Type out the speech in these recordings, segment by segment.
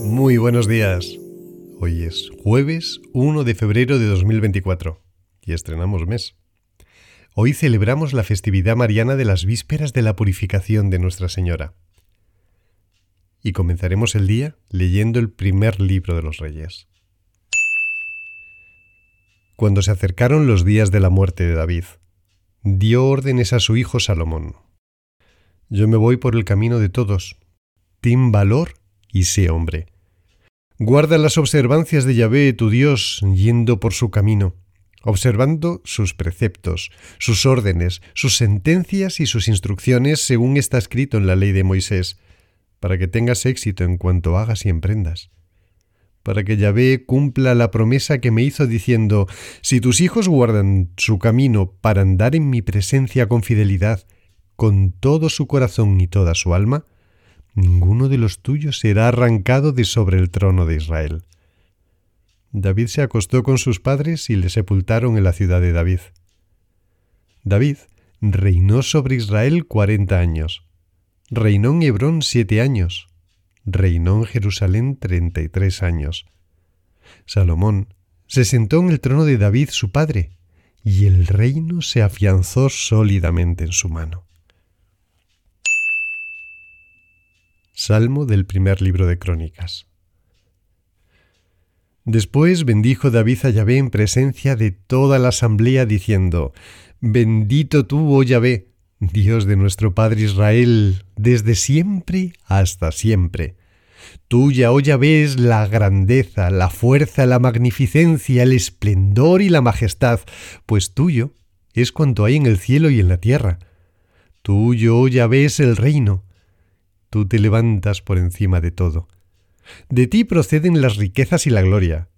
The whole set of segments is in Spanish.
Muy buenos días. Hoy es jueves 1 de febrero de 2024 y estrenamos mes. Hoy celebramos la festividad mariana de las vísperas de la purificación de Nuestra Señora. Y comenzaremos el día leyendo el primer libro de los reyes. Cuando se acercaron los días de la muerte de David, dio órdenes a su hijo Salomón. Yo me voy por el camino de todos. Ten valor y sé hombre. Guarda las observancias de Yahvé, tu Dios, yendo por su camino, observando sus preceptos, sus órdenes, sus sentencias y sus instrucciones según está escrito en la ley de Moisés, para que tengas éxito en cuanto hagas y emprendas para que Yahvé cumpla la promesa que me hizo diciendo, si tus hijos guardan su camino para andar en mi presencia con fidelidad, con todo su corazón y toda su alma, ninguno de los tuyos será arrancado de sobre el trono de Israel. David se acostó con sus padres y le sepultaron en la ciudad de David. David reinó sobre Israel cuarenta años. Reinó en Hebrón siete años reinó en Jerusalén treinta y tres años. Salomón se sentó en el trono de David su padre, y el reino se afianzó sólidamente en su mano. Salmo del primer libro de Crónicas. Después bendijo David a Yahvé en presencia de toda la asamblea, diciendo, Bendito tú, oh Yahvé, Dios de nuestro Padre Israel, desde siempre hasta siempre. Tuya, oh Yahvé, es la grandeza, la fuerza, la magnificencia, el esplendor y la majestad, pues tuyo es cuanto hay en el cielo y en la tierra. Tuyo, oh Yahvé, es el reino. Tú te levantas por encima de todo. De ti proceden las riquezas y la gloria.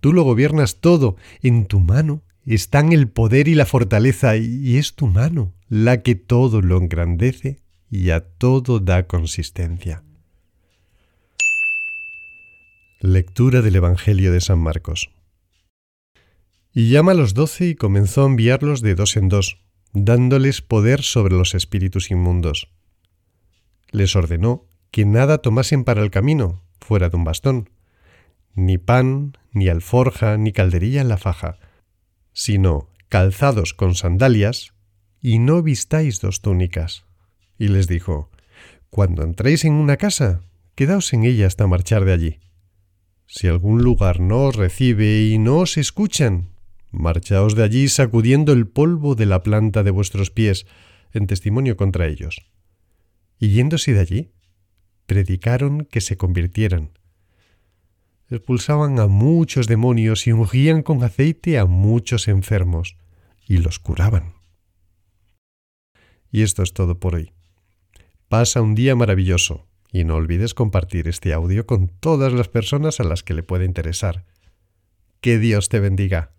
Tú lo gobiernas todo. En tu mano están el poder y la fortaleza, y es tu mano la que todo lo engrandece y a todo da consistencia. Lectura del Evangelio de San Marcos. Y llama a los doce y comenzó a enviarlos de dos en dos, dándoles poder sobre los espíritus inmundos. Les ordenó que nada tomasen para el camino, fuera de un bastón, ni pan, ni alforja, ni calderilla en la faja, sino calzados con sandalias, y no vistáis dos túnicas. Y les dijo, Cuando entréis en una casa, quedaos en ella hasta marchar de allí. Si algún lugar no os recibe y no os escuchan, marchaos de allí sacudiendo el polvo de la planta de vuestros pies en testimonio contra ellos. Y yéndose de allí, predicaron que se convirtieran expulsaban a muchos demonios y ungían con aceite a muchos enfermos y los curaban. Y esto es todo por hoy. Pasa un día maravilloso y no olvides compartir este audio con todas las personas a las que le pueda interesar. Que Dios te bendiga.